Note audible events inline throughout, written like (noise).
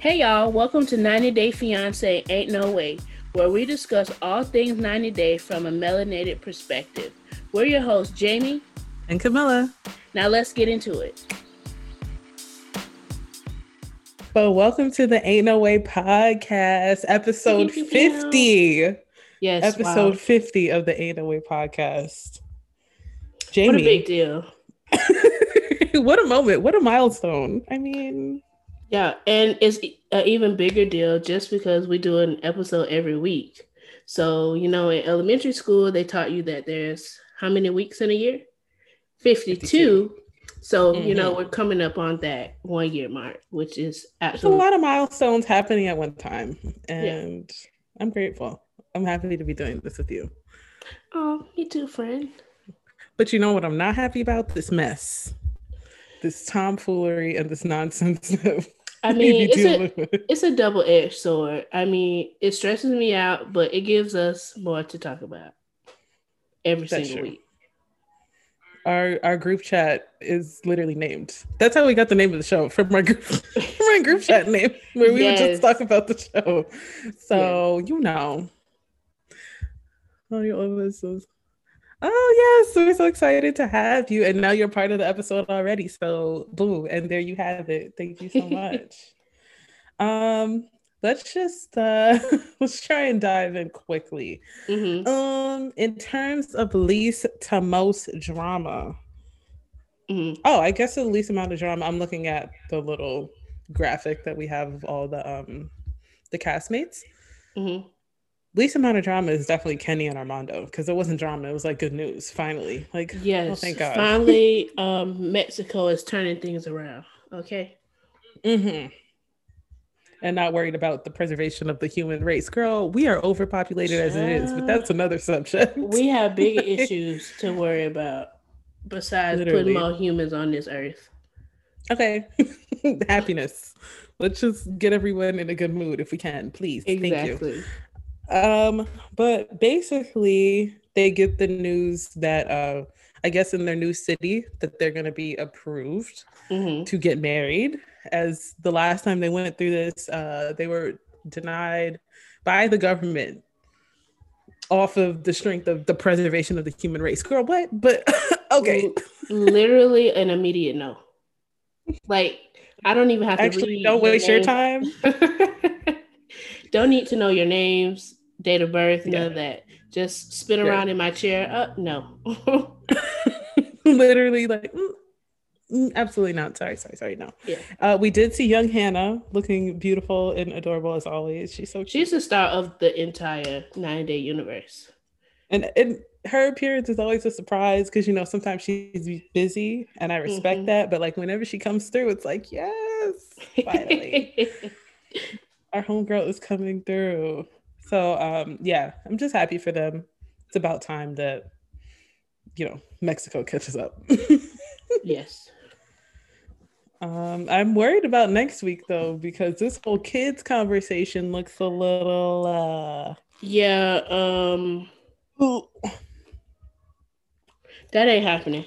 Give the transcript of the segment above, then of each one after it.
Hey y'all, welcome to 90 Day Fiance Ain't No Way, where we discuss all things 90 Day from a melanated perspective. We're your hosts, Jamie and Camilla. Now let's get into it. But welcome to the Ain't No Way podcast, episode 50. Yes. Episode wow. 50 of the Ain't No Way podcast. Jamie. What a big deal. (laughs) what a moment. What a milestone. I mean, yeah, and it's an even bigger deal just because we do an episode every week. So, you know, in elementary school, they taught you that there's how many weeks in a year? 52. 52. So, mm-hmm. you know, mm-hmm. we're coming up on that one year mark, which is absolutely a lot of milestones happening at one time. And yeah. I'm grateful. I'm happy to be doing this with you. Oh, me too, friend. But you know what I'm not happy about? This mess. This tomfoolery and this nonsense (laughs) (laughs) I (laughs) mean, it's a it's a double edged sword. I mean, it stresses me out, but it gives us more to talk about every That's single true. week. Our our group chat is literally named. That's how we got the name of the show from my group (laughs) from my group chat name, where we yes. would just talk about the show. So yeah. you know, oh, you always Oh yes, we're so excited to have you, and now you're part of the episode already. So boom, and there you have it. Thank you so (laughs) much. um, let's just uh (laughs) let's try and dive in quickly. Mm-hmm. Um, in terms of least to most drama. Mm-hmm. Oh, I guess the least amount of drama. I'm looking at the little graphic that we have of all the um the castmates. Mm-hmm least amount of drama is definitely Kenny and Armando because it wasn't drama. It was like good news. Finally, like yes, oh, thank God. Finally, (laughs) um, Mexico is turning things around. Okay. Mm-hmm. And not worried about the preservation of the human race, girl. We are overpopulated as it is, but that's another subject. We have bigger (laughs) issues to worry about besides Literally. putting more humans on this earth. Okay, (laughs) happiness. Let's just get everyone in a good mood if we can, please. Exactly. Thank you. Um, but basically, they get the news that uh, I guess in their new city that they're going to be approved mm-hmm. to get married. As the last time they went through this, uh, they were denied by the government off of the strength of the preservation of the human race. Girl, what? But (laughs) okay, literally an immediate no. Like I don't even have to actually. Don't waste your time. (laughs) don't need to know your names date of birth, none of that. Just spin around in my chair. Uh, no. (laughs) Literally, like, mm, mm, absolutely not. Sorry, sorry, sorry. No. Yeah. Uh, we did see young Hannah looking beautiful and adorable as always. She's so cute. She's the star of the entire nine day universe. And, and her appearance is always a surprise because you know sometimes she's busy and I respect mm-hmm. that, but like whenever she comes through, it's like yes, finally, (laughs) our homegirl is coming through. So um, yeah, I'm just happy for them. It's about time that you know Mexico (laughs) catches up. yes. Um, I'm worried about next week though because this whole kids conversation looks a little uh yeah, um that ain't happening.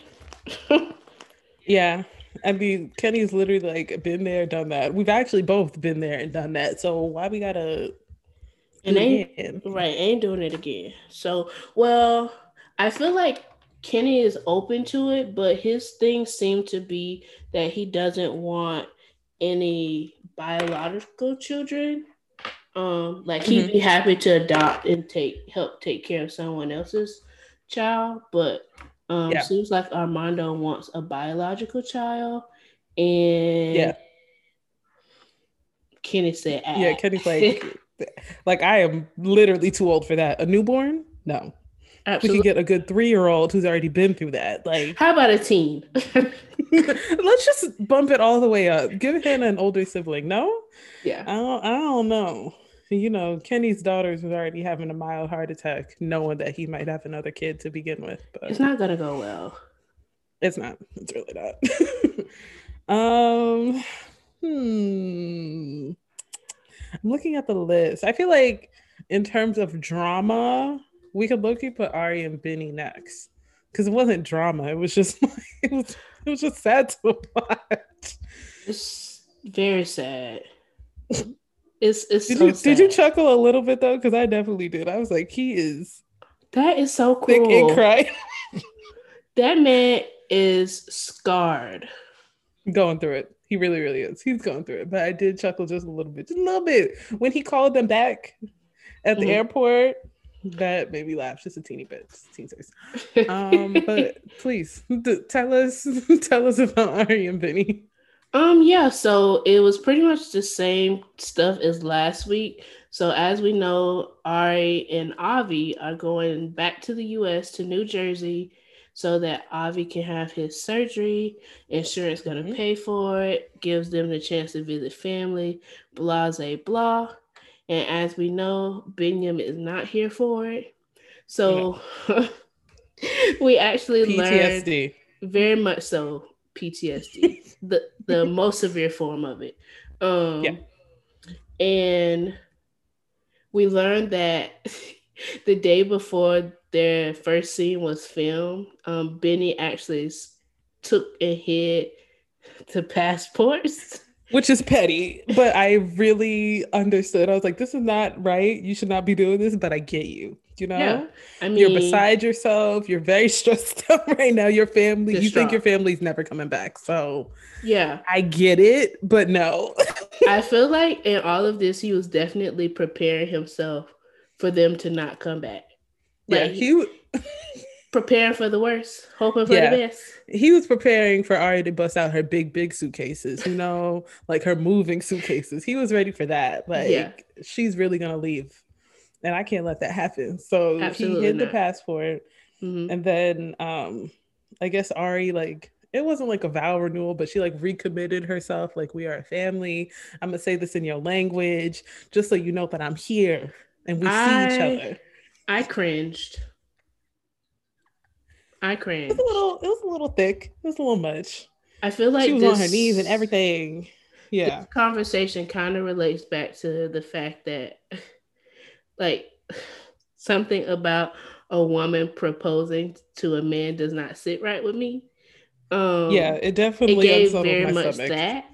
(laughs) yeah. I mean, Kenny's literally like been there, done that. We've actually both been there and done that. So why we gotta and ain't right ain't doing it again. So well, I feel like Kenny is open to it, but his thing seemed to be that he doesn't want any biological children. Um, like he'd mm-hmm. be happy to adopt and take help take care of someone else's child, but um, yeah. seems like Armando wants a biological child, and yeah, Kenny said, ah. "Yeah, Kenny's like." Like I am literally too old for that. A newborn? No. Absolutely. We can get a good three year old who's already been through that. Like, how about a teen? (laughs) let's just bump it all the way up. Give Hannah an older sibling. No, yeah, I don't. I don't know. You know, Kenny's daughters was already having a mild heart attack, knowing that he might have another kid to begin with. But it's not gonna go well. It's not. It's really not. (laughs) um. Hmm. I'm looking at the list. I feel like in terms of drama, we could look at put Ari and Benny next because it wasn't drama. It was just (laughs) like, it was it was just sad to watch. It's very sad. It's it's did so you sad. did you chuckle a little bit though? Because I definitely did. I was like, he is that is so cool. thick and crying. (laughs) That man is scarred. going through it. He really, really is. He's going through it. But I did chuckle just a little bit, just a little bit. When he called them back at the Mhm. airport, that made me laugh just a teeny bit. Teeny bit. Um, (laughs) but please d- tell us, (laughs) tell us about Ari and Benny. Um, yeah, so it was pretty much the same stuff as last week. So as we know, Ari and Avi are going back to the US to New Jersey so that Avi can have his surgery. Insurance gonna Mhm. pay for it, gives them the chance to visit family, blah blah blah. And as we know, Biniyam is not here for it. So (laughs) we actually learned very much so PTSD, (laughs) the the most severe form of it. Um, Yeah. and we learned that (laughs) (laughs) the day before their first scene was filmed, um, Benny actually took and hid the passports. (laughs) Which is petty, but I really understood. I was like, this is not right. You should not be doing this, but I get you. You know? Yeah, I mean, You're beside yourself. You're very (laughs) stressed out right now. Your family, you think your family's never coming back. So yeah, I get it, but no. I feel like in all of this, he was definitely preparing himself for them to not come back. yeah, Like, he (laughs) preparing for the worst, hoping for Yeah. the best. he was preparing for Ari to bust out her big, big suitcases, you know, like her moving suitcases. He was ready for that. Like Yeah. she's really gonna leave. And I can't let that happen. So Absolutely he hid the not. passport. Mhm. And then um I guess Ari like it wasn't like a vow renewal, but she like recommitted herself. Like we are a family. I'm gonna say this in your language, just so you know that I'm here and we see each other. I cringed. I cringed. It was a little, it was a little thick. It was a little much. I feel like she was on her knees and everything. Yeah. This conversation kind of relates back to the fact that, (laughs) like, (sighs) something about a woman proposing to a man does not sit right with me. Um, yeah, it it definitely gave unsettled very much stomach. that,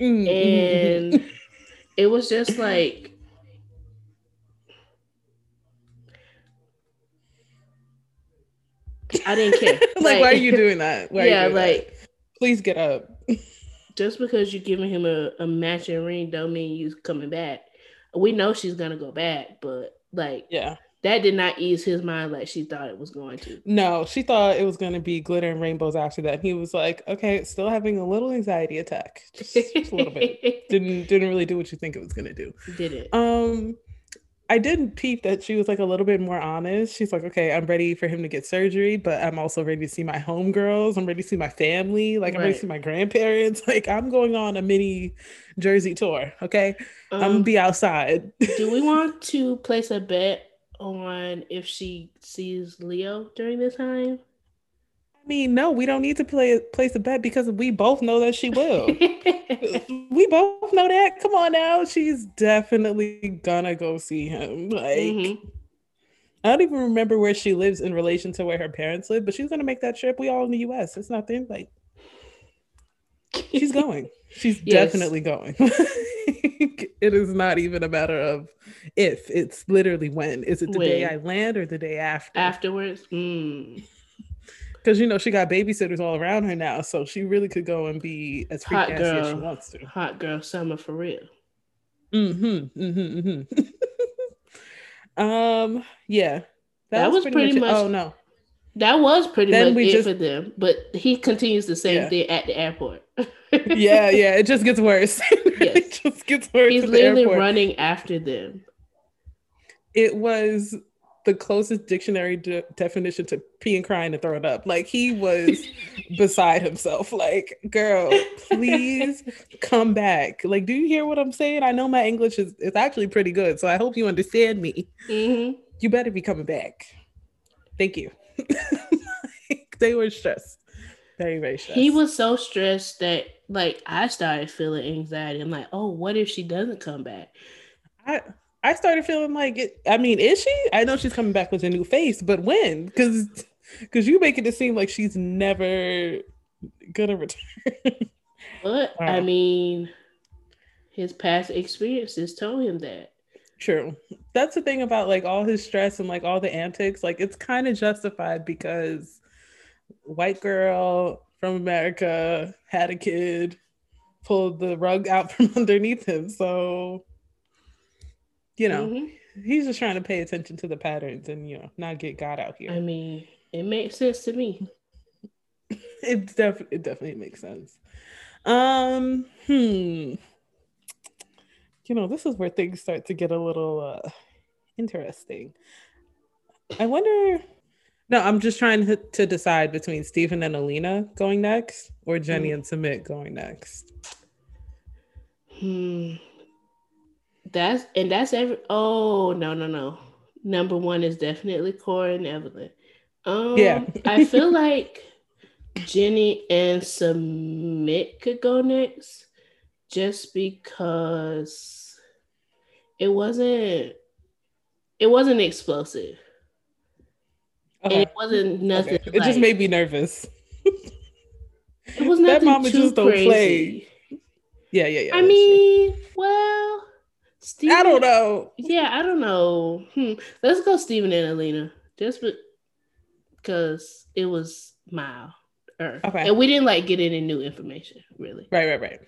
Mm, mm, mm, and (laughs) it was just like. I didn't care. (laughs) like, why are you doing that? Why yeah, doing that? like please get up. just because you're giving him a, a matching ring don't mean you coming back. We know she's gonna go back, but like Yeah. that did not ease his mind like she thought it was going to. No, she thought it was going to be glitter and rainbows after that. He was like, okay, still having a little anxiety attack, just, just a little bit. (laughs) Didn't didn't really do what you think it was going to do. Did it? Um, I did peep that she was like a little bit more honest. She's like, okay, I'm ready for him to get surgery, but I'm also ready to see my homegirls. I'm ready to see my family. Like, I'm ready to see my grandparents. (laughs) Like, I'm going on a mini Jersey tour. Okay, I'm gonna Um, be outside. do we (laughs) want to place a bet on if she sees Leo during this time? I mean, no, we don't need to play place a bet because we both know that she will. (laughs) we both know that. Come on now, she's definitely gonna go see him. Like, Mhm. I don't even remember where she lives in relation to where her parents live, but she's gonna make that trip. We all in the U.S. It's nothing. Like, she's going. (laughs) She's Yes. definitely going. (laughs) it is not even a matter of if. It's literally when. Is it the day I land or the day after? Afterwards, mm. Because you know she got babysitters all around her now, so she really could go and be as free Hot as she girl. wants to. hot girl summer for real. Mm-hmm. Mm-hmm. mm-hmm. (laughs) um. Yeah. That was pretty it. much- Oh no. That was pretty Then much it just- for them, but he continues the same Yeah. thing at the airport. (laughs) Yeah. Yeah. It just gets worse. (laughs) it just gets worse. He's literally running after them. It was the closest dictionary de- definition to pee and crying and throwing up. Like he was (laughs) beside himself. Like, girl, please come back. Like, do you hear what I'm saying? I know my English is, is actually pretty good, so I hope you understand me. hmm you better be coming back. Thank you. (laughs) Like, they were stressed. Very, very stressed. He was so stressed that like I started feeling anxiety. I'm like, oh, what if she doesn't come back? I I started feeling like it. I mean, is she? I know she's coming back with a new face, but when? Because because you make it seem like she's never gonna return. (laughs) But I mean, his past experiences told him that. True. That's the thing about like all his stress and like all the antics. Like it's kind of justified because white girl from America had a kid, pulled the rug out (laughs) from underneath him. So, you know, mm-hmm. he's just trying to pay attention to the patterns and, you know, not get God out here. I mean, it makes sense to me. (laughs) it, def- it definitely makes sense. Um, hmm you know, this is where things start to get a little uh, interesting. I wonder. No, I'm just trying to, to decide between Steven and Alina going next or Jenny mm. and Sumit going next. Hmm. That's and that's every. Oh no no no. Number one is definitely Corey and Evelin. Um, yeah. I feel (laughs) like Jenny and Sumit could go next, just because it wasn't it wasn't explosive. Okay. And it wasn't nothing. Okay. It like, just made me nervous. it was nothing that mama too just don't crazy. play. Yeah, yeah, yeah. I mean, true. well, Steven, I don't know. Yeah, I don't know. Hmm. Let's go, Steven and Alina, just because it was mild. Okay. And we didn't like get any new information, really. Right, right, right.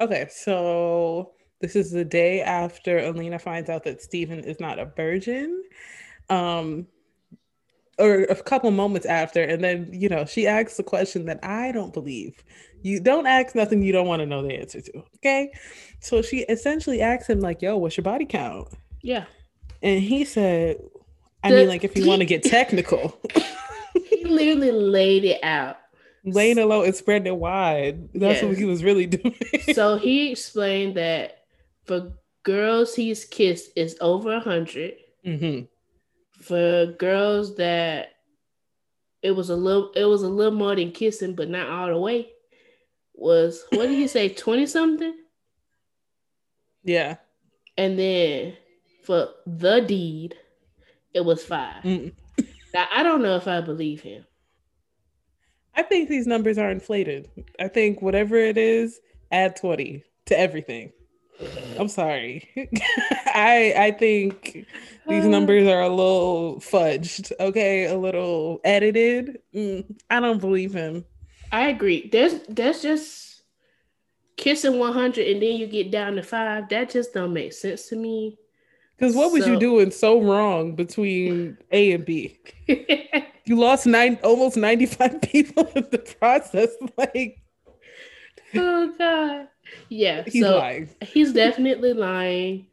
Okay, so this is the day after Alina finds out that Steven is not a virgin. Um, or a couple moments after, and then you know, she asks the question that I don't believe. You don't ask nothing you don't want to know the answer to. Okay. So she essentially asks him, like, yo, what's your body count? Yeah. And he said, I the, mean, like if you want to get technical. (laughs) he literally laid it out. Laying it low and spreading it wide. That's yes. what he was really (laughs) doing. so he explained that for girls he's kissed is over a 100 mm-hmm. For girls that it was a little, it was a little more than kissing, but not all the way. Was what did he say? Twenty something. Yeah. And then for the deed, it was 5 mm. Now I don't know if I believe him. I think these numbers are inflated. I think whatever it is, add 20 to everything. I'm sorry. (laughs) I I think these uh. numbers are a little fudged, okay, a little edited. Mm, I don't believe him. I agree. There's that's just kissing 100 and then you get down to 5. That just don't make sense to me. Cuz what so, was you doing so wrong between A and B? (laughs) you lost nine almost 95 (laughs) people in the process like Oh god. Yeah, he's so lying. He's definitely lying.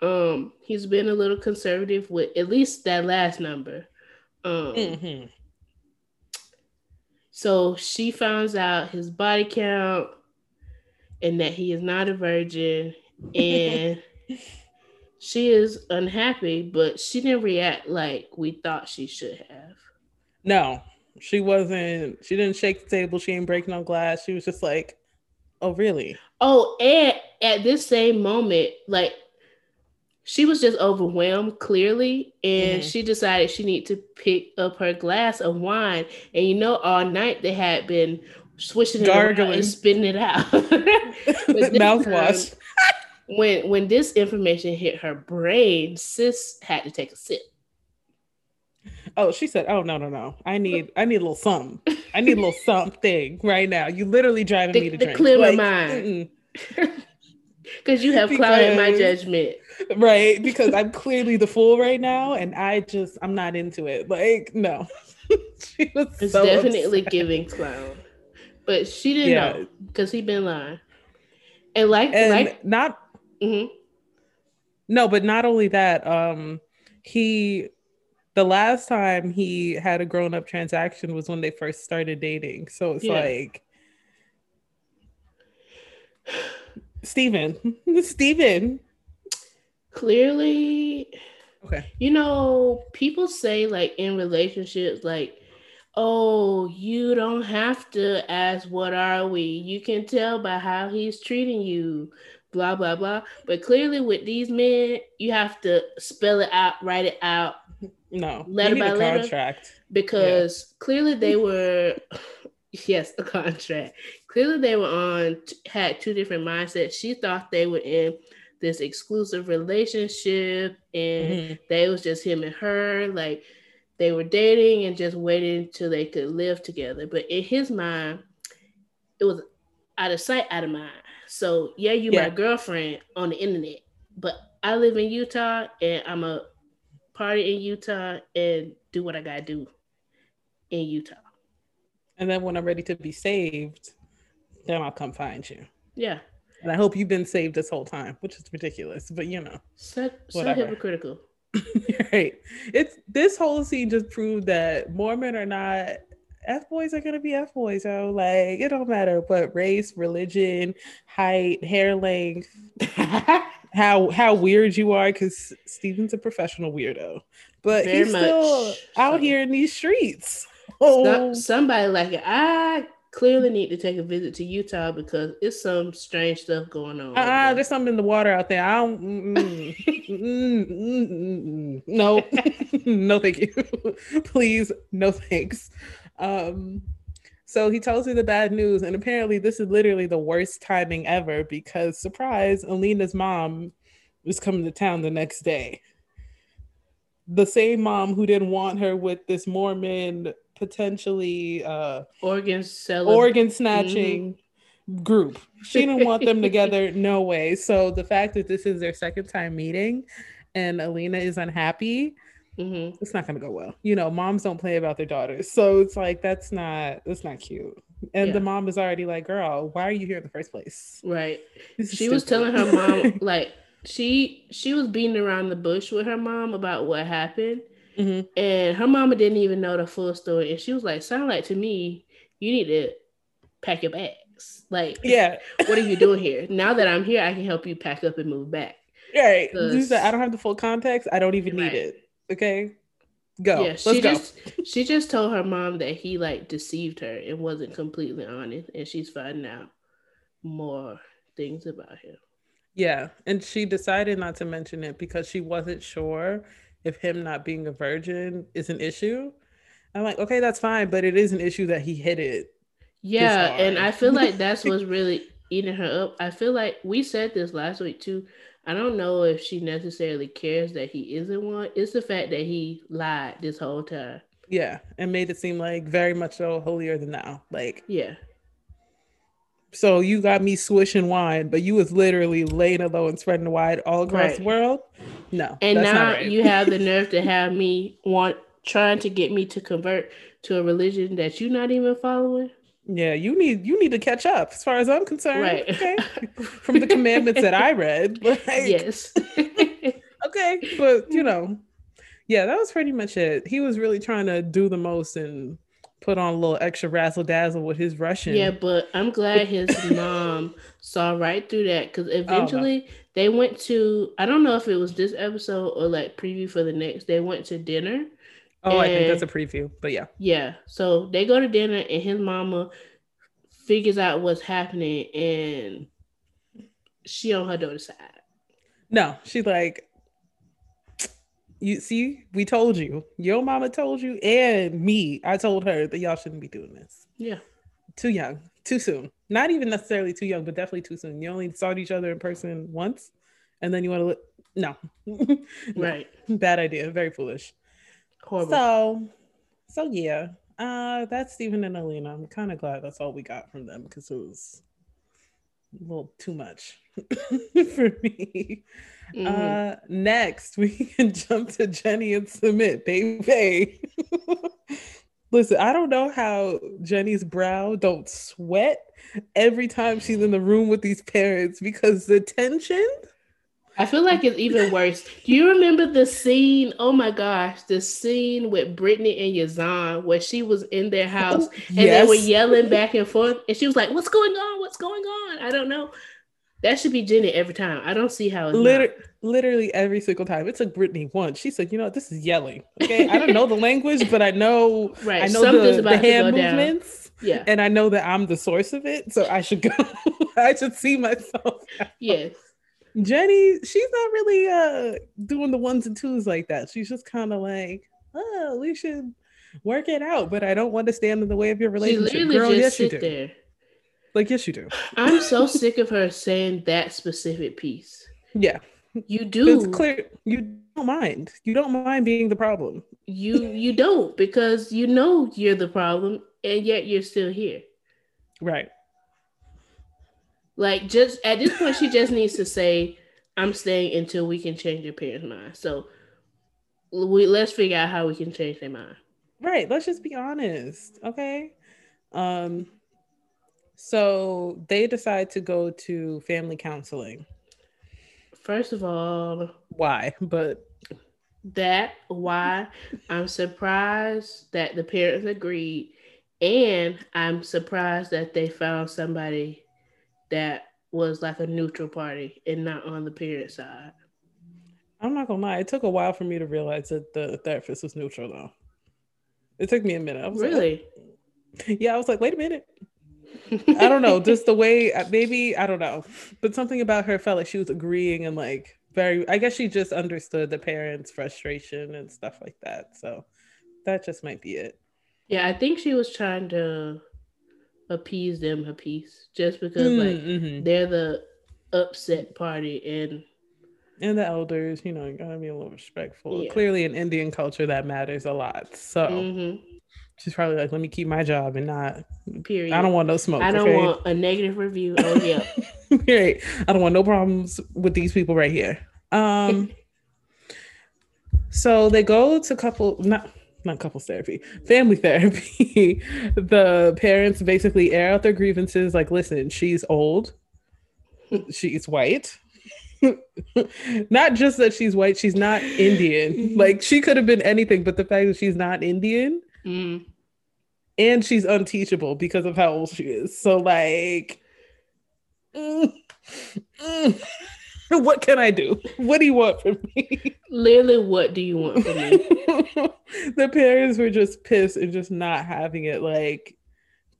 Um, he's been a little conservative with at least that last number. Um, mm-hmm. So she finds out his body count and that he is not a virgin, and (laughs) she is unhappy, but she didn't react like we thought she should have. No, she wasn't. She didn't shake the table. She ain't break no glass. She was just like, Oh, really? Oh, and at this same moment, like she was just overwhelmed clearly, and mm-hmm. she decided she needed to pick up her glass of wine. And you know, all night they had been swishing Gargling. it and spitting it out. (laughs) (laughs) Mouthwash. when when this information hit her brain, sis had to take a sip. Oh, she said, "Oh no, no, no! I need, I need a little something. I need a little (laughs) something right now. You literally driving the, me to drink. clear like, my mind because you have because, clouded my judgment. Right, because I'm clearly the fool right now, and I just, I'm not into it. Like, no, (laughs) she was it's so definitely upset. giving clown, but she didn't yeah. know because he'd been lying, and like, and like, not. Mm-hmm. No, but not only that, um, he the last time he had a grown up transaction was when they first started dating. So it's yeah. like (sighs) Steven. Steven. (laughs) Clearly okay. You know, people say like in relationships, like, oh, you don't have to ask what are we? You can tell by how he's treating you, blah blah blah. But clearly with these men, you have to spell it out, write it out, (laughs) no, letter by letter. Contract. Because yeah. clearly they were, (laughs) yes, a contract. clearly they were on had two different mindsets. She thought they were in this exclusive relationship and mm-hmm. they was just him and her like they were dating and just waiting till they could live together. But in his mind, it was out of sight, out of mind. So yeah, you yeah. my girlfriend on the internet, but I live in Utah and I'm a party in Utah and do what I gotta do in Utah. And then when I'm ready to be saved, then I'll come find you. Yeah. And I hope you've been saved this whole time, which is ridiculous, but you know. So, so hypocritical. (laughs) right. It's this whole scene just proved that Mormon are not F boys are gonna be F boys, so like it don't matter what race, religion, height, hair length, (laughs) how how weird you are, because Steven's a professional weirdo. But Very he's still out here in these streets. Oh. somebody like it. I clearly need to take a visit to Utah because it's some strange stuff going on. Uh, there's something in the water out there. I don't. Mm, mm, mm, no, (laughs) no, thank you. (laughs) Please, no thanks. Um, so he tells her the bad news, and apparently this is literally the worst timing ever because surprise, Alina's mom is coming to town the next day. The same mom who didn't want her with this Mormon potentially uh organ selling organ snatching mm-hmm. group. She didn't want them together, (laughs) no way. So the fact that this is their second time meeting and Alina is unhappy, mm-hmm. it's not gonna go well. You know, moms don't play about their daughters. So it's like that's not that's not cute. And yeah. the mom is already like, girl, why are you here in the first place? Right. She was telling her mom (laughs) like she she was beating around the bush with her mom about what happened Mm-hmm. And her mama didn't even know the full story. And she was like, sound like to me, you need to pack your bags. Like, yeah, what are you doing here? Now that I'm here, I can help you pack up and move back. Right. I don't have the full context. I don't even right. need it. Okay. Go. Yeah, she go. just she just told her mom that he like deceived her and wasn't completely honest, and she's finding out more things about him. Yeah, and she decided not to mention it because she wasn't sure if him not being a virgin is an issue. I'm like, okay, that's fine, but it is an issue that he hit it. Yeah, and I feel like (laughs) that's what's really eating her up. I feel like we said this last week too. I don't know if she necessarily cares that he isn't one. It's the fact that he lied this whole time. Yeah, and made it seem like very much so holier than thou. Like, yeah. So you got me swishing wine, but you was literally laying it low and spreading the wine all across right. the world. No. And now right. you have the (laughs) nerve to have me want trying to get me to convert to a religion that you're not even following. Yeah, you need you need to catch up as far as I'm concerned. Right. Okay. (laughs) From the commandments that I read. (laughs) Like, yes. okay. But you know, yeah, that was pretty much it. He was really trying to do the most and put on a little extra razzle dazzle with his Russian. Yeah, but I'm glad (laughs) his mom saw right through that because oh, eventually oh, they went to I don't know if it was this episode or like preview for the next. They went to dinner. Oh, I think that's a preview, but yeah. Yeah. So they go to dinner and his mama figures out what's happening and she on her daughter's side. No, she's like, you see, we told you. Your mama told you, and me. I told her that y'all shouldn't be doing this. Yeah. Too young, too soon. Not even necessarily too young, but definitely too soon. You only saw each other in person once, and then you want to look. No. (laughs) no. Right. Bad idea. Very foolish. Horrible. So, so yeah. Uh, that's Steven and Alina. I'm kind of glad that's all we got from them because it was a little too much (laughs) for me. Mm-hmm. Uh, next, we (laughs) can jump to Jenny and Sumit, baby. (laughs) Listen, I don't know how Jenny's brow don't sweat every time she's in the room with these parents because the tension. I feel like it's even worse. Do you remember the scene? Oh my gosh, the scene with Brittany and Yazan where she was in their house and yes. they were yelling back and forth, and she was like, "What's going on? What's going on?" I don't know. That should be Jenny every time. I don't see how it's Liter- literally every single time. It took Brittany once. She said, "You know, this is yelling." Okay, I don't know the (laughs) language, but I know right. I know the, the hand movements. Down. Yeah, and I know that I'm the source of it, so I should go. (laughs) I should see myself. Out. Yes. Jenny, she's not really uh doing the ones and twos like that. She's just kind of like, oh, we should work it out, but I don't want to stand in the way of your relationship. Girl, yes, you do. There Like, yes, you do. I'm so (laughs) sick of her saying that specific piece. Yeah. You do. It's clear you don't mind. You don't mind being the problem. You you don't because you know you're the problem and yet you're still here. Right. Like just at this point, she just needs to say, "I'm staying until we can change your parents' mind." So we let's figure out how we can change their mind. Right. Let's just be honest. Okay. Um. So they decide to go to family counseling. First of all, why? But that why I'm surprised that the parents agreed, and I'm surprised that they found somebody that was like a neutral party and not on the parent side. I'm not gonna lie, it took a while for me to realize that the therapist was neutral though. It took me a minute. I was really? Like. (laughs) Yeah, I was like, wait a minute. I don't know, just the way maybe I don't know, but something about her felt like she was agreeing and like very. I guess she just understood the parents' frustration and stuff like that. So that just might be it. Yeah, I think she was trying to appease them a piece just because mm, like mm-hmm. they're the upset party and and the elders, you know, you gotta be a little respectful. Yeah. Clearly, in Indian culture, that matters a lot. So mm-hmm. she's probably like, "Let me keep my job and not." Period. I don't want no smoke. I don't okay? want a negative review. Oh yeah. (laughs) right. I don't want no problems with these people right here. Um. (laughs) so they go to couple not not couples therapy, family (laughs) therapy. the parents basically air out their grievances like, listen, she's old, she's white. (laughs) not just that she's white, she's not Indian. Like she could have been anything, but the fact that she's not Indian mm. and she's unteachable because of how old she is. So, like, (laughs) mm, mm. (laughs) what can I do? What do you want from me? Literally, what do you want from me? (laughs) the parents were just pissed and just not having it. Like,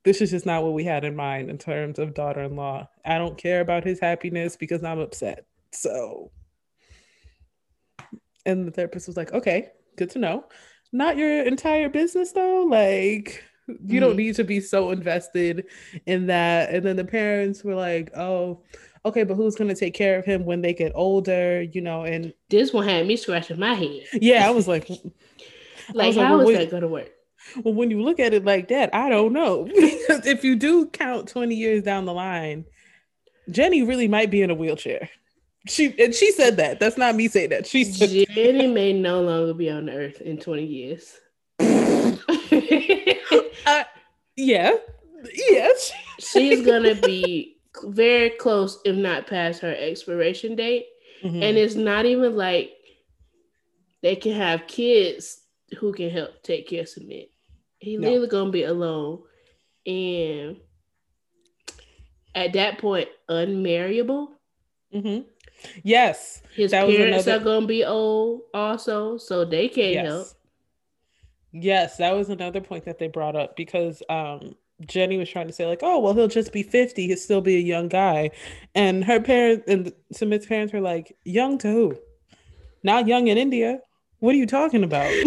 this is just not what we had in mind in terms of daughter in law. I don't care about his happiness because I'm upset. So, and the therapist was like, okay, good to know. Not your entire business though. Like, you don't mm. need to be so invested in that. And then the parents were like, oh, okay, but who's going to take care of him when they get older, you know? And this one had me scratching my head. Yeah, I was like, like, was how like, well, is that going to work? Well, when you look at it like that, I don't know. (laughs) because if you do count 20 years down the line, Jenny really might be in a wheelchair. She and she said that. That's not me saying that. She said Jenny may no longer be on earth in 20 years. (laughs) (laughs) uh, yeah. Yes. She's gonna be very close, if not past her expiration date. Mm-hmm. And it's not even like they can have kids who can help take care of Sumit. He's no. literally gonna be alone. And at that point, unmarriable. Mm-hmm. Yes. His parents another... are gonna be old also, so they can't yes. help. Yes, that was another point that they brought up because um Jenny was trying to say like, oh well, he'll just be fifty. He'll still be a young guy, and her parents and Sumit's parents were like, young to who? Not young in India. What are you talking about? (laughs)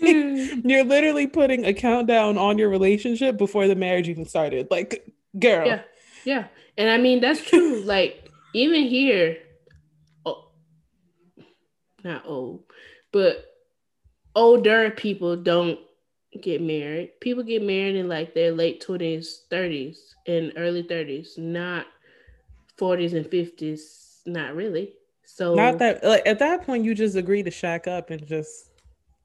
Hmm. (laughs) You're literally putting a countdown on your relationship before the marriage even started. Like, girl. Yeah, yeah, and I mean that's true. (laughs) like even here, oh, not old, but older people don't get married. People get married in like their late 20s, 30s, and early 30s, not 40s and 50s. Not really. So not that like at that point you just agree to shack up and just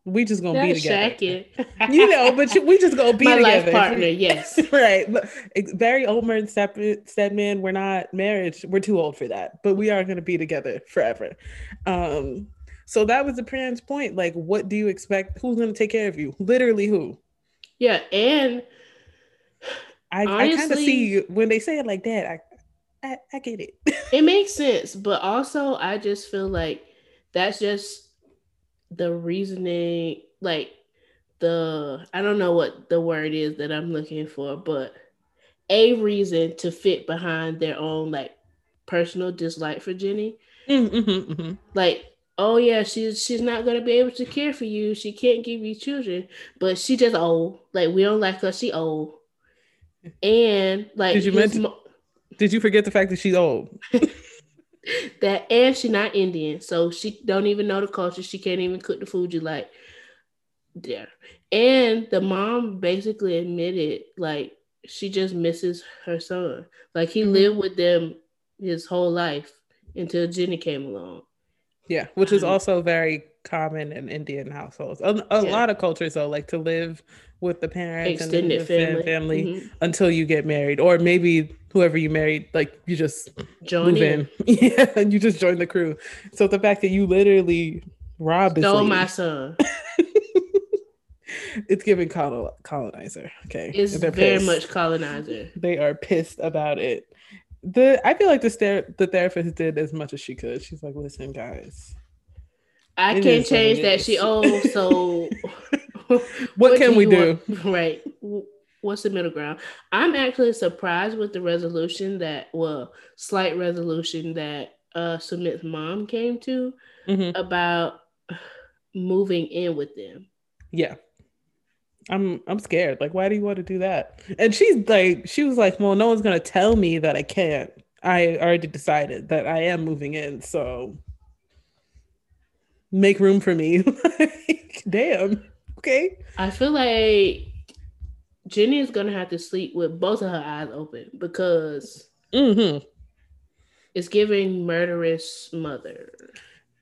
we just gonna be together. (laughs) you know, but you, we just gonna be My together. life partner, (laughs) yes. right. very Oprah and Stedman, we're not married. We're too old for that, but we are gonna be together forever. Um, so that was the parents' point. Like, what do you expect? Who's going to take care of you? Literally, who? Yeah, and I, honestly, I kind of see when they say it like that. I, I, I get it. (laughs) it makes sense, but also I just feel like that's just the reasoning. Like the I don't know what the word is that I'm looking for, but a reason to fit behind their own like personal dislike for Jenny. Mm, mm-hmm, mm-hmm. Like oh yeah, she's she's not gonna be able to care for you. She can't give you children, but she just old. Like we don't like her. She old. And like, did you mention? Mo- did you forget the fact that she's old? (laughs) that and she's not Indian, so she don't even know the culture. She can't even cook the food you like. There, and the mom basically admitted like she just misses her son. Like he mm-hmm. lived with them his whole life until Jenny came along. Yeah, which is um, also very common in Indian households. A, a yeah. lot of cultures though, like to live with the parents extended and the family, family mm-hmm. until you get married, or maybe whoever you married, like you just join move in. in. (laughs) yeah, and you just join the crew. So the fact that you literally robbed stole my son. (laughs) it's giving colonizer. Okay, it's very pissed. much colonizer. They are pissed about it. The I feel like the stare the therapist did as much as she could. She's like, listen, guys. I can't change that. She (laughs) oh so. what, what, can we do? Want? Right. What's the middle ground? I'm actually surprised with the resolution that well, slight resolution that uh Sumit's mom came to mm-hmm. about moving in with them. Yeah. I'm I'm scared. Like, why do you want to do that? And she's like, she was like, well, no one's gonna tell me that I can't. I already decided that I am moving in, so make room for me. (laughs) like, damn. Okay. I feel like Jenny is gonna have to sleep with both of her eyes open because mm-hmm. it's giving murderous mother.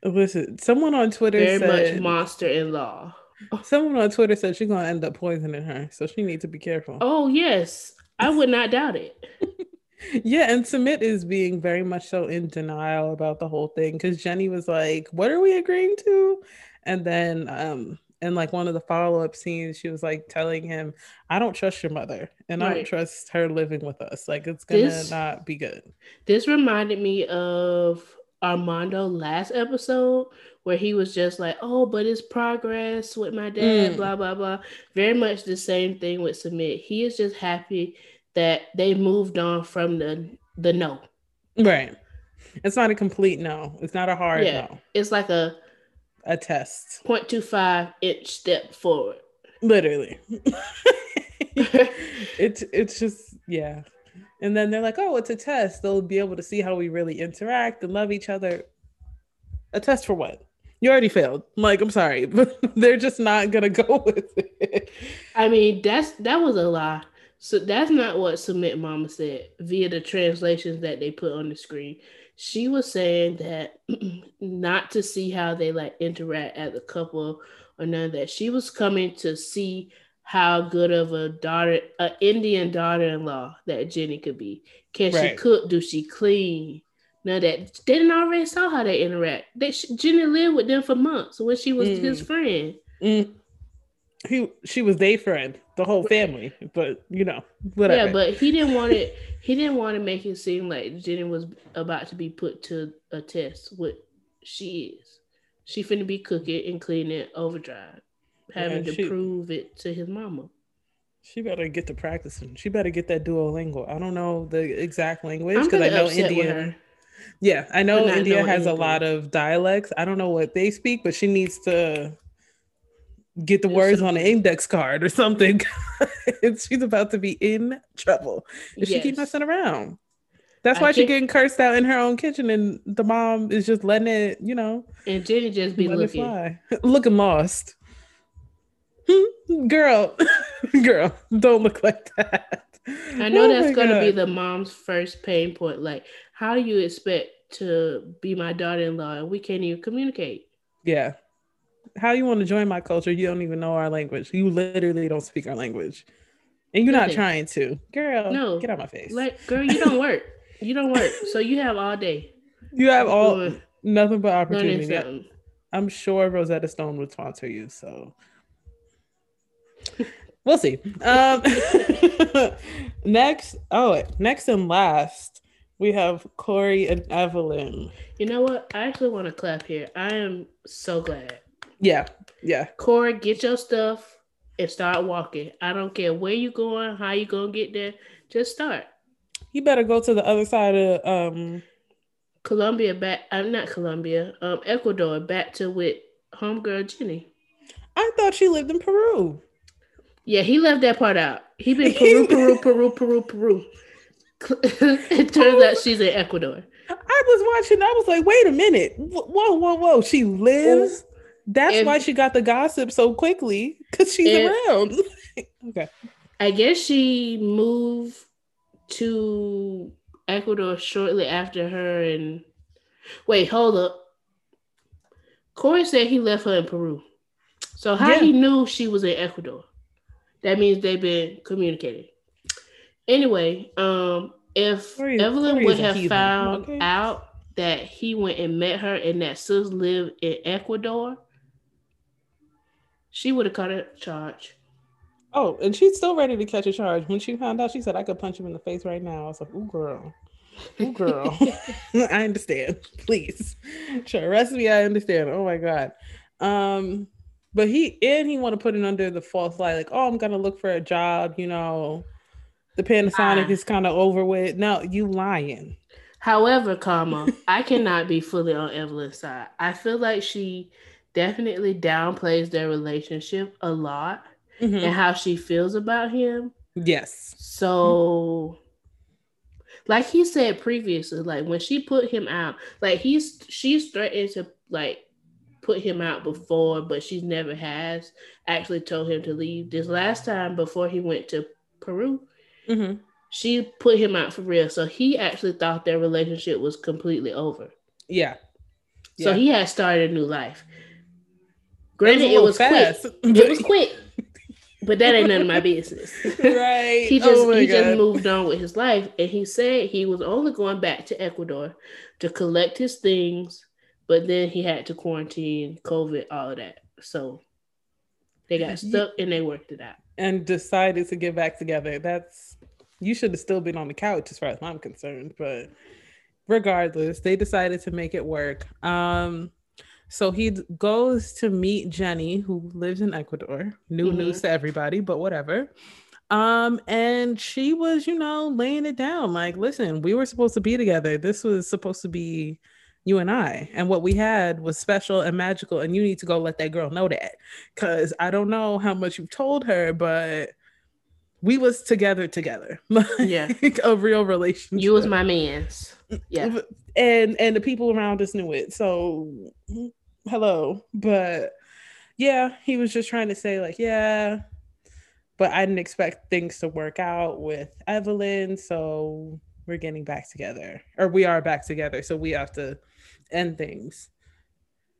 Listen, someone on Twitter very said, much monster in law. (laughs) Someone on Twitter said she's gonna end up poisoning her, so she needs to be careful. Oh yes, I would not doubt it. (laughs) yeah, and Sumit is being very much so in denial about the whole thing because Jenny was like, "What are we agreeing to?" And then, um, and like one of the follow up scenes, she was like telling him, "I don't trust your mother, and right. I don't trust her living with us. Like it's gonna this, not be good." This reminded me of Armando last episode where he was just like, "Oh, but it's progress with my dad." Mm. Blah blah blah. Very much the same thing with Sumit. He is just happy that they moved on from the the no. Right. It's not a complete no. It's not a hard yeah. no. It's like a a test. 0.25 inch step forward. Literally. (laughs) (laughs) it's it's just yeah. And then they're like, oh, it's a test. They'll be able to see how we really interact and love each other. A test for what? You already failed. Like, I'm sorry, but (laughs) they're just not gonna go (laughs) with it. I mean, that's that was a lie. So that's not what Sumit Mama said via the translations that they put on the screen. She was saying that (clears throat) not to see how they like interact as a couple or none of that. She was coming to see how good of a daughter, an Indian daughter-in-law that Jenny could be. Can right. she cook? Do she clean? Of that. They didn't already saw how they interact. They Jenny lived with them for months when she was mm. his friend. Mm. He she was their friend, the whole family. But you know, whatever. Yeah, but he didn't want it. He didn't want to make it seem like Jenny was about to be put to a test. What she is, she finna be cooking and cleaning it overdrive, having yeah, she, to prove it to his mama. She better get to practicing. She better get that Duolingo. I don't know the exact language because I know Indian. Yeah, I know India has anything. a lot of dialects. I don't know what they speak, but she needs to get the words on an index card or something. (laughs) She's about to be in trouble if yes. she keep messing around. That's why she's getting cursed out in her own kitchen, and the mom is just letting it, you know. And Jenny just be looking, (laughs) looking lost. Hmm? girl, (laughs) girl, don't look like that. I know oh that's gonna be the mom's first pain point. Like, how do you expect to be my daughter-in-law and we can't even communicate? Yeah. How you want to join my culture? You don't even know our language. You literally don't speak our language. And you're Nothing. not trying to. Girl, no. get out my face. Like, girl, you don't work. you don't work. So you have all day. You have all nothing but opportunity. I'm sure Rosetta Stone would sponsor you, so we'll see. Um (laughs) next, oh, next and last we have Corey and Evelin. You know what? I actually want to clap here. I am so glad. Yeah, yeah. Corey, get your stuff and start walking. I don't care where you going, how you gonna get there. Just start. You better go to the other side of um Colombia back I'm not Colombia, um Ecuador back to with homegirl Jenny. I thought she lived in Peru. Yeah, he left that part out. He been (laughs) Peru, Peru, Peru, Peru, Peru. (laughs) it turns out she's in Ecuador. I was watching. I was like, wait a minute. Whoa, whoa, whoa. She lives. That's why she got the gossip so quickly because she's around. (laughs) okay. I guess she moved to Ecuador shortly after her and wait, hold up. Corey said he left her in Peru. So how yeah. he knew she was in Ecuador? That means they've been communicating. Anyway, um, if Corey, Evelin Corey would have found okay. out that he went and met her and that sis lived in Ecuador, she would have caught a charge. Oh, and she's still ready to catch a charge. When she found out, she said, I could punch him in the face right now. I was like, ooh, girl. Ooh, girl. (laughs) (laughs) I understand. Please. Sure. Rest me, I understand. Oh my God. Um, but he and he want to put it under the false light, like, oh, I'm gonna look for a job, you know. The Panasonic is kind of over with. No, you lying. However, comma, (laughs) I cannot be fully on Evelin's side. I feel like she definitely downplays their relationship a lot mm-hmm. and how she feels about him. Yes. So like he said previously, like when she put him out, like he's she's threatened to like put him out before, but she never has actually told him to leave. This last time before he went to Peru, mm-hmm. she put him out for real. So he actually thought their relationship was completely over. Yeah. So yeah. he had started a new life. Granted, it was, it was quick. it was quick. But that ain't none of my business. (laughs) Right. he just oh he God. just moved on with his life. And he said he was only going back to Ecuador to collect his things, but then he had to quarantine, COVID, all of that. So they got stuck and they worked it out. And decided to get back together. That's you should have still been on the couch as far as I'm concerned. But regardless, they decided to make it work. Um so he goes to meet Jenny, who lives in Ecuador. New mm-hmm. news to everybody, but whatever. Um, and she was, you know, laying it down like, listen, we were supposed to be together. This was supposed to be you and I. And what we had was special and magical. And you need to go let that girl know that. Cause I don't know how much you've told her, but we was together together. (laughs) yeah. a real relationship. You was my man's. Yeah. And and the people around us knew it. So hello. But yeah, he was just trying to say, like, yeah, but I didn't expect things to work out with Evelin. So we're getting back together, or we are back together. So we have to end things.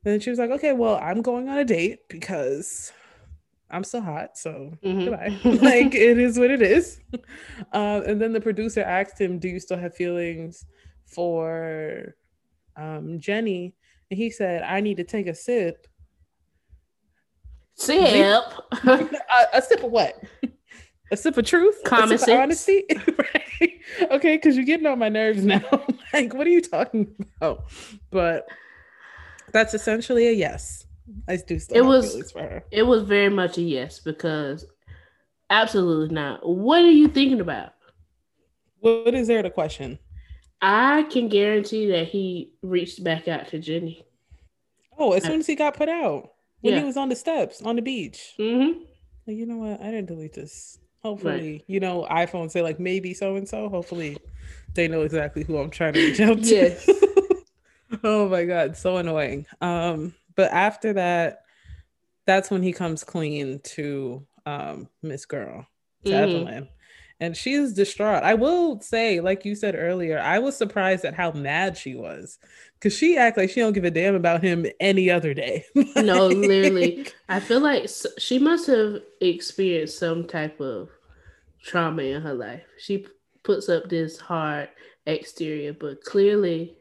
And then she was like, okay, well, I'm going on a date because I'm still hot. So mm-hmm. goodbye. (laughs) (laughs) like, it is what it is. Um, and then the producer asked him, do you still have feelings for um, Jenny? And he said, I need to take a sip. Sip? (laughs) a, a, sip of what? A sip of truth? Common sense. honesty? right? Okay, because you're getting on my nerves now. like, what are you talking about? But that's essentially a yes. I do still it was, It was very much a yes because absolutely not. What are you thinking about? What is there to question? I can guarantee that he reached back out to Jenny. Oh, as soon as he got put out, when yeah. he was on the steps on the beach. Mm-hmm. Like, you know what? I didn't delete this. Hopefully, right. you know, iPhone say like maybe so and so. Hopefully, they know exactly who I'm trying to reach out to. Yes. (laughs) oh my god, so annoying. Um, but after that, that's when he comes clean to um Miss Girl, to mm-hmm. Evelin and she is distraught. I will say, like you said earlier, I was surprised at how mad she was because she act like she don't give a damn about him any other day. (laughs) no, literally, I feel like she must have experienced some type of trauma in her life. She puts up this hard exterior, but clearly,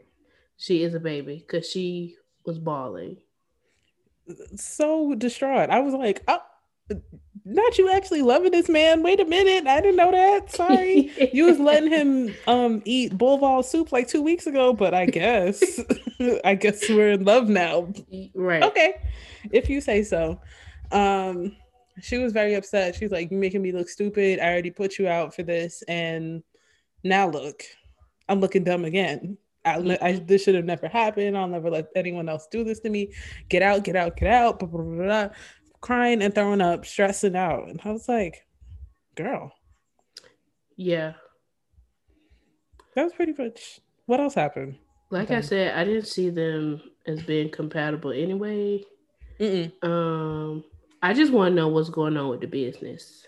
she is a baby because she was bawling. So distraught. I was like, oh not you actually loving this man. Wait a minute, I didn't know that. Sorry, you was letting him (laughs) um eat bulval soup like two weeks ago, but I guess (laughs) I guess we're in love now. Right. Okay, if you say so. Um, she was very upset. She's like, "You're making me look stupid. I already put you out for this, and now look, I'm looking dumb again." I, I, this should have never happened. I'll never let anyone else do this to me. Get out, get out, get out. Blah, blah, blah, crying and throwing up, stressing out. And I was like, girl, Yeah. That was pretty much what else happened? Like okay. I said, I didn't see them as being compatible anyway. Mm-mm. Um, I just want to know what's going on with the business.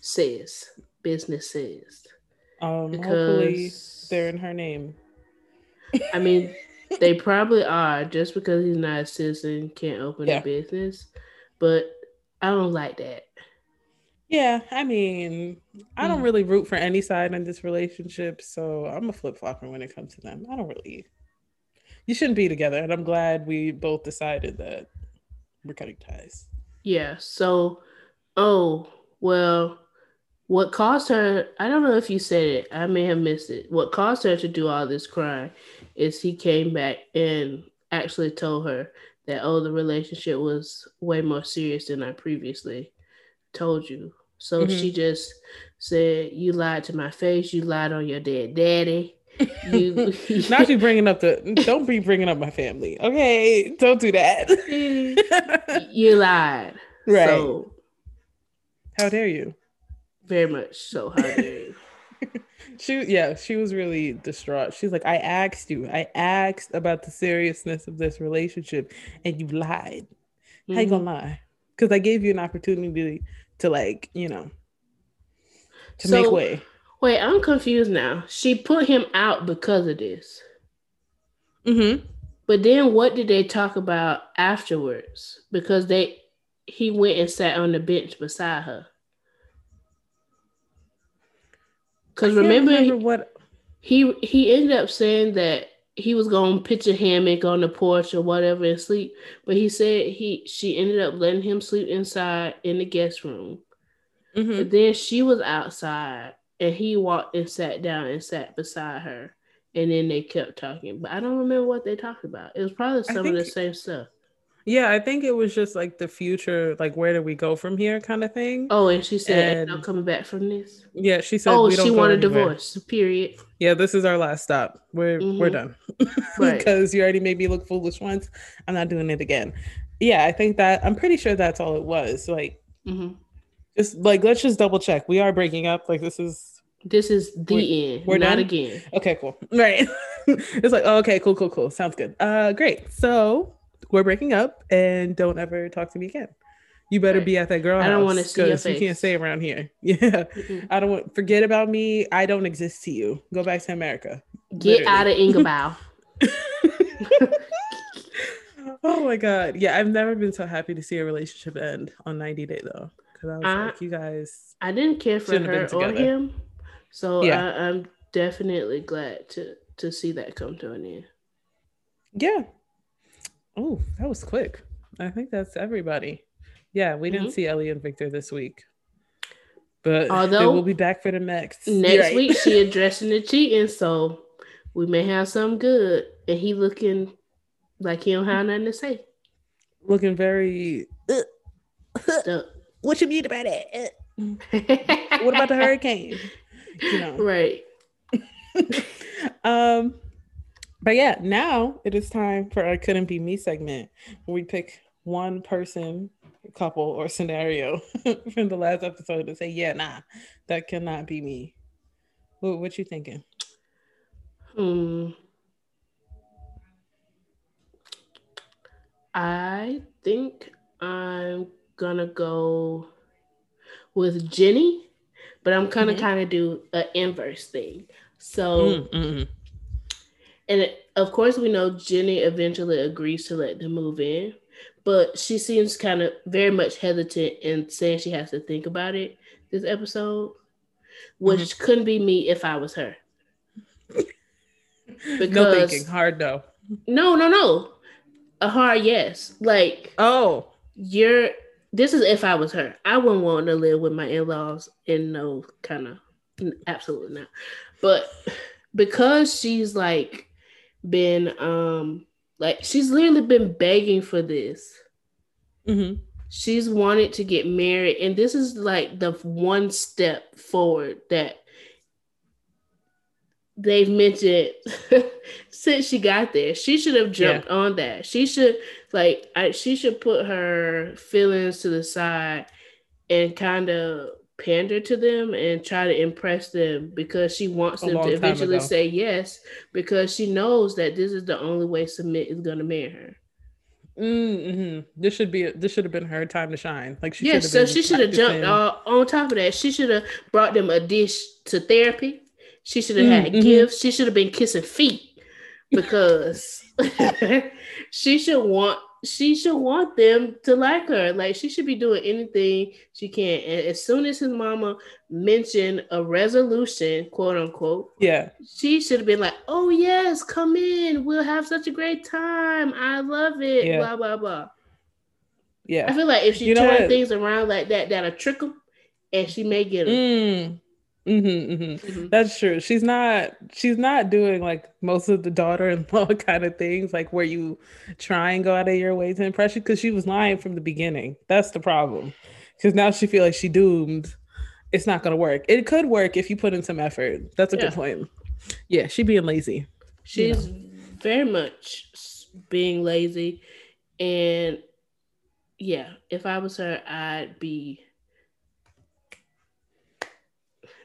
Says business says. Um, because hopefully they're in her name. I mean, they probably are. Just because he's not a citizen, can't open yeah. a business. But I don't like that. Yeah, I mean, I don't mm. really root for any side in this relationship, so I'm a flip flopper when it comes to them. I don't really. You shouldn't be together, and I'm glad we both decided that we're cutting ties. Yeah. So, oh well, what caused her? I don't know if you said it. I may have missed it. What caused her to do all this crying is he came back and actually told her that oh, the relationship was way more serious than I previously told you. So mm-hmm. she just said, "You lied to my face. You lied on your dead daddy." You (laughs) now (laughs) she's bringing up the. Don't be bringing up my family, okay? Don't do that. (laughs) you lied, right? So, how dare you? Very much so. How dare (laughs) she yeah she was really distraught. She's like i asked you i asked about the seriousness of this relationship and you lied. Mm-hmm. how you gonna mm-hmm. lie? Because i gave you an opportunity to like you know to so, make way. wait i'm confused now. She put him out because of this. Mm-hmm. But then what did they talk about afterwards? Because they he went and sat on the bench beside her because remember, remember what he he ended up saying that he was gonna pitch a hammock on the porch or whatever and sleep. But he said he she ended up letting him sleep inside in the guest room. Mm-hmm. But then she was outside and he walked and sat down and sat beside her. And then they kept talking. But I don't remember what they talked about. It was probably some think, of the same stuff. Yeah, I think it was just like the future, like where do we go from here kind of thing. Oh, and she said, and, "I'm coming back from this." Yeah, she said, "Oh, she wanted divorce." Period. Yeah, this is our last stop. We're mm-hmm. we're done (laughs) because you already made me look foolish once. I'm not doing it again. Yeah, I think that I'm pretty sure that's all it was. Like, mm-hmm. just like let's just double check. We are breaking up. Like this is this is the we're, end. We're not done? again. Okay, cool. (laughs) Right. (laughs) it's like oh, okay, cool, cool, cool. Sounds good. Uh, great. So we're breaking up and don't ever talk to me again. You better right. be at that girl. I don't want to see your face. You can't stay around here. (laughs) Yeah, mm-hmm. I don't want. Forget about me. I don't exist to you. Go back to America. Get Literally. out of Inglewood. oh my god. Yeah, I've never been so happy to see a relationship end on 90 Day though, because I was I, like, you guys. I didn't care for her or him, so yeah. I, I'm definitely glad to to see that come to an end. Yeah, Oh, that was quick. I think that's everybody. Yeah, we mm-hmm. didn't see Ellie and Victor this week. But although we'll be back for the next. Next right. week she addressing the cheating, so we may have some good. And he looking like he don't have nothing to say. Looking very uh, what you mean about it? what about the (laughs) hurricane? You know. Right. (laughs) um but yeah, now it is time for our couldn't be me segment where we pick one person, couple, or scenario (laughs) from the last episode and say, yeah, nah, that cannot be me. What what you thinking? Hmm. I think I'm gonna go with Jenny, but I'm gonna mm-hmm. kind of do an inverse thing. So mm-hmm and it, of course, we know Jenny eventually agrees to let them move in, but she seems kind of very much hesitant in saying she has to think about it this episode, which mm-hmm. couldn't be me if I was her. Because, (laughs) no thinking, hard no. No, no, no. A hard yes. Like, oh, you're. This is if I was her. I wouldn't want to live with my in laws in no kind of, absolutely not. But because she's like been um like she's literally been begging for this. Mm-hmm. She's wanted to get married, and this is like the one step forward that they've mentioned (laughs) since she got there. She should have jumped yeah. on that. She should like I, she should put her feelings to the side and kind of pander to them and try to impress them because she wants them to eventually say yes because she knows that this is the only way Sumit is going to marry her. Mm-hmm. This should be this should have been her time to shine. Like she yeah, so she should have jumped uh, on top of that. She should have brought them a dish to therapy. She should have mm-hmm. had gifts. She should have been kissing feet because (laughs) she should want she should want them to like her. Like she should be doing anything she can. And as soon as his mama mentioned a resolution, quote unquote, yeah, she should have been like, "Oh yes, come in. We'll have such a great time. I love it." Yeah. Blah blah blah. Yeah, I feel like if she you turned things around like that, that'll trick them, and she may get them. Mm. Mm-hmm, mm-hmm. Mm-hmm. That's true. She's not. She's not doing like most of the daughter-in-law (laughs) kind of things, like where you try and go out of your way to impress you. Because she was lying from the beginning. That's the problem. Because now she feel like she doomed. It's not gonna work. It could work if you put in some effort. That's a yeah. good point. Yeah, she being lazy. She's you know. very much being lazy, and yeah, if I was her, I'd be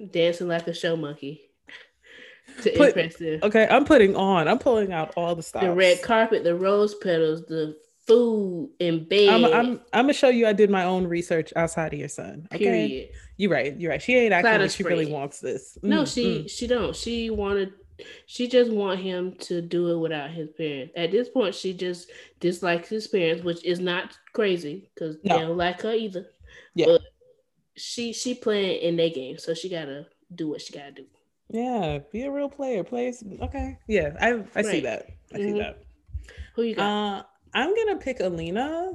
dancing like a show monkey to Put, impress them. Okay, I'm putting on. I'm pulling out all the stuff. The red carpet, the rose petals, the food and bed. I'm, I'm, I'm gonna show you. I did my own research outside of your son. Okay, Period. you're right. You're right. She ain't acting like she really wants this. Mm, no, she mm. she don't. She wanted. She just want him to do it without his parents. At this point, she just dislikes his parents, which is not crazy because no. they don't like her either. Yeah. But she she playing in their game, so she gotta do what she gotta do. Yeah, be a real player. Play okay. Yeah, I I right. see that. I mm-hmm. see that. Who you got? Uh, I'm gonna pick Alina.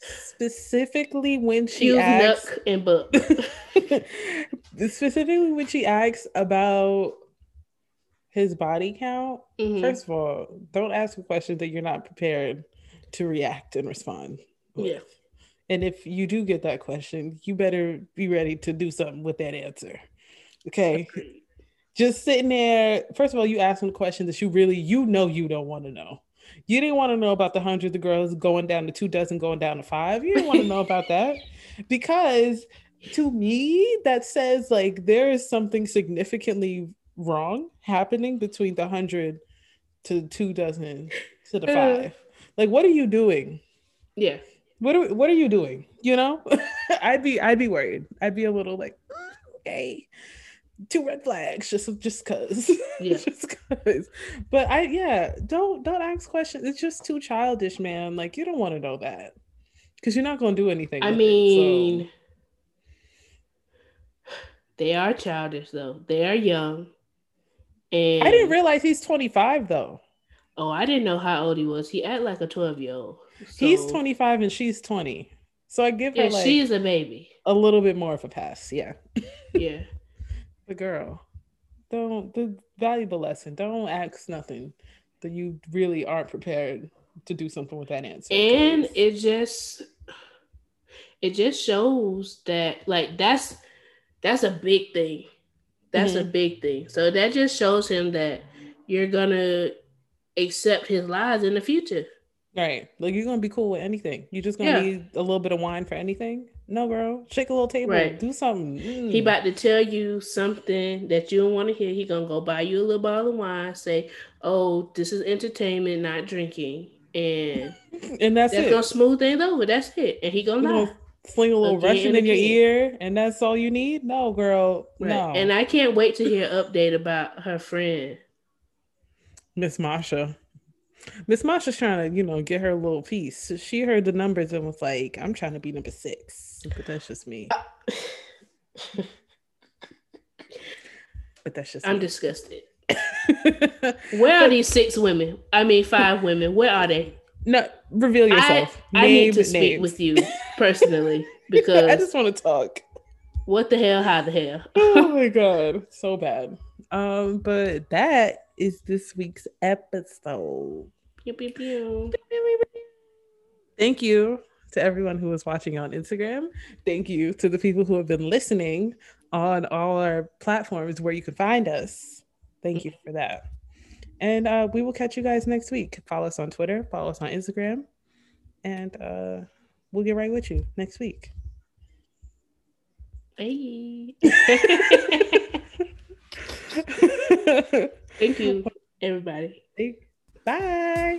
Specifically when she Fuse asks and book. (laughs) specifically when she asks about his body count. Mm-hmm. First of all, don't ask a question that you're not prepared to react and respond. With. Yeah. And if you do get that question, you better be ready to do something with that answer. Okay. Just sitting there, first of all, you asking a question that you really you know you don't want to know. You didn't want to know about the hundreds of girls going down to two dozen, going down to five. You didn't want to know (laughs) about that because to me, that says like there is something significantly wrong happening between the hundred to two dozen to the uh. five. Like, what are you doing? Yeah what are what are you doing? You know, (laughs) I'd be I'd be worried. I'd be a little like, okay, two red flags just just cause, (laughs) yeah, just cause. But I yeah, don't don't ask questions. It's just too childish, man. Like you don't want to know that because you're not gonna do anything. I mean. It, so. They are childish though. They are young. And I didn't realize he's 25 though. Oh, I didn't know how old he was. He act like a 12 year old. So, He's 25 and she's 20. So I give her yeah, like she's a baby. A little bit more of a pass. Yeah. (laughs) Yeah. the girl. Don't the valuable lesson. Don't ask nothing that you really aren't prepared to do something with that answer. And it just it just shows that like that's that's a big thing. That's mm-hmm. a big thing. So that just shows him that you're gonna accept his lies in the future. Right. Like you're gonna be cool with anything. You just gonna yeah. need a little bit of wine for anything? No, girl. Shake a little table. Right. Do something. Mm. He about to tell you something that you don't want to hear. He gonna go buy you a little bottle of wine, say, Oh, this is entertainment, not drinking. And (laughs) and that's, that's it. gonna smooth things over. That's it. And he gonna lie. Fling a little again Russian in your ear, and that's all you need? No, girl. Right. No. And I can't wait to hear update about her friend. Miss Masha. Miss Masha's trying to, you know, get her a little piece. So she heard the numbers and was like, I'm trying to be number six. But that's just me. (laughs) but that's just I'm me. disgusted. (laughs) Where are these six women? I mean five women. Where are they? No, reveal yourself. I, I need to names. speak with you personally (laughs) because I just want to talk. What the hell? How the hell? oh my god, so bad. Um, but that is this week's episode. Pew, pew, pew. Thank you to everyone who is watching on Instagram. Thank you to the people who have been listening on all our platforms where you can find us. Thank you for that. And uh, we will catch you guys next week. Follow us on Twitter, follow us on Instagram, and uh, we'll get right with you next week. Hey. (laughs) (laughs) Thank you, everybody. Bye.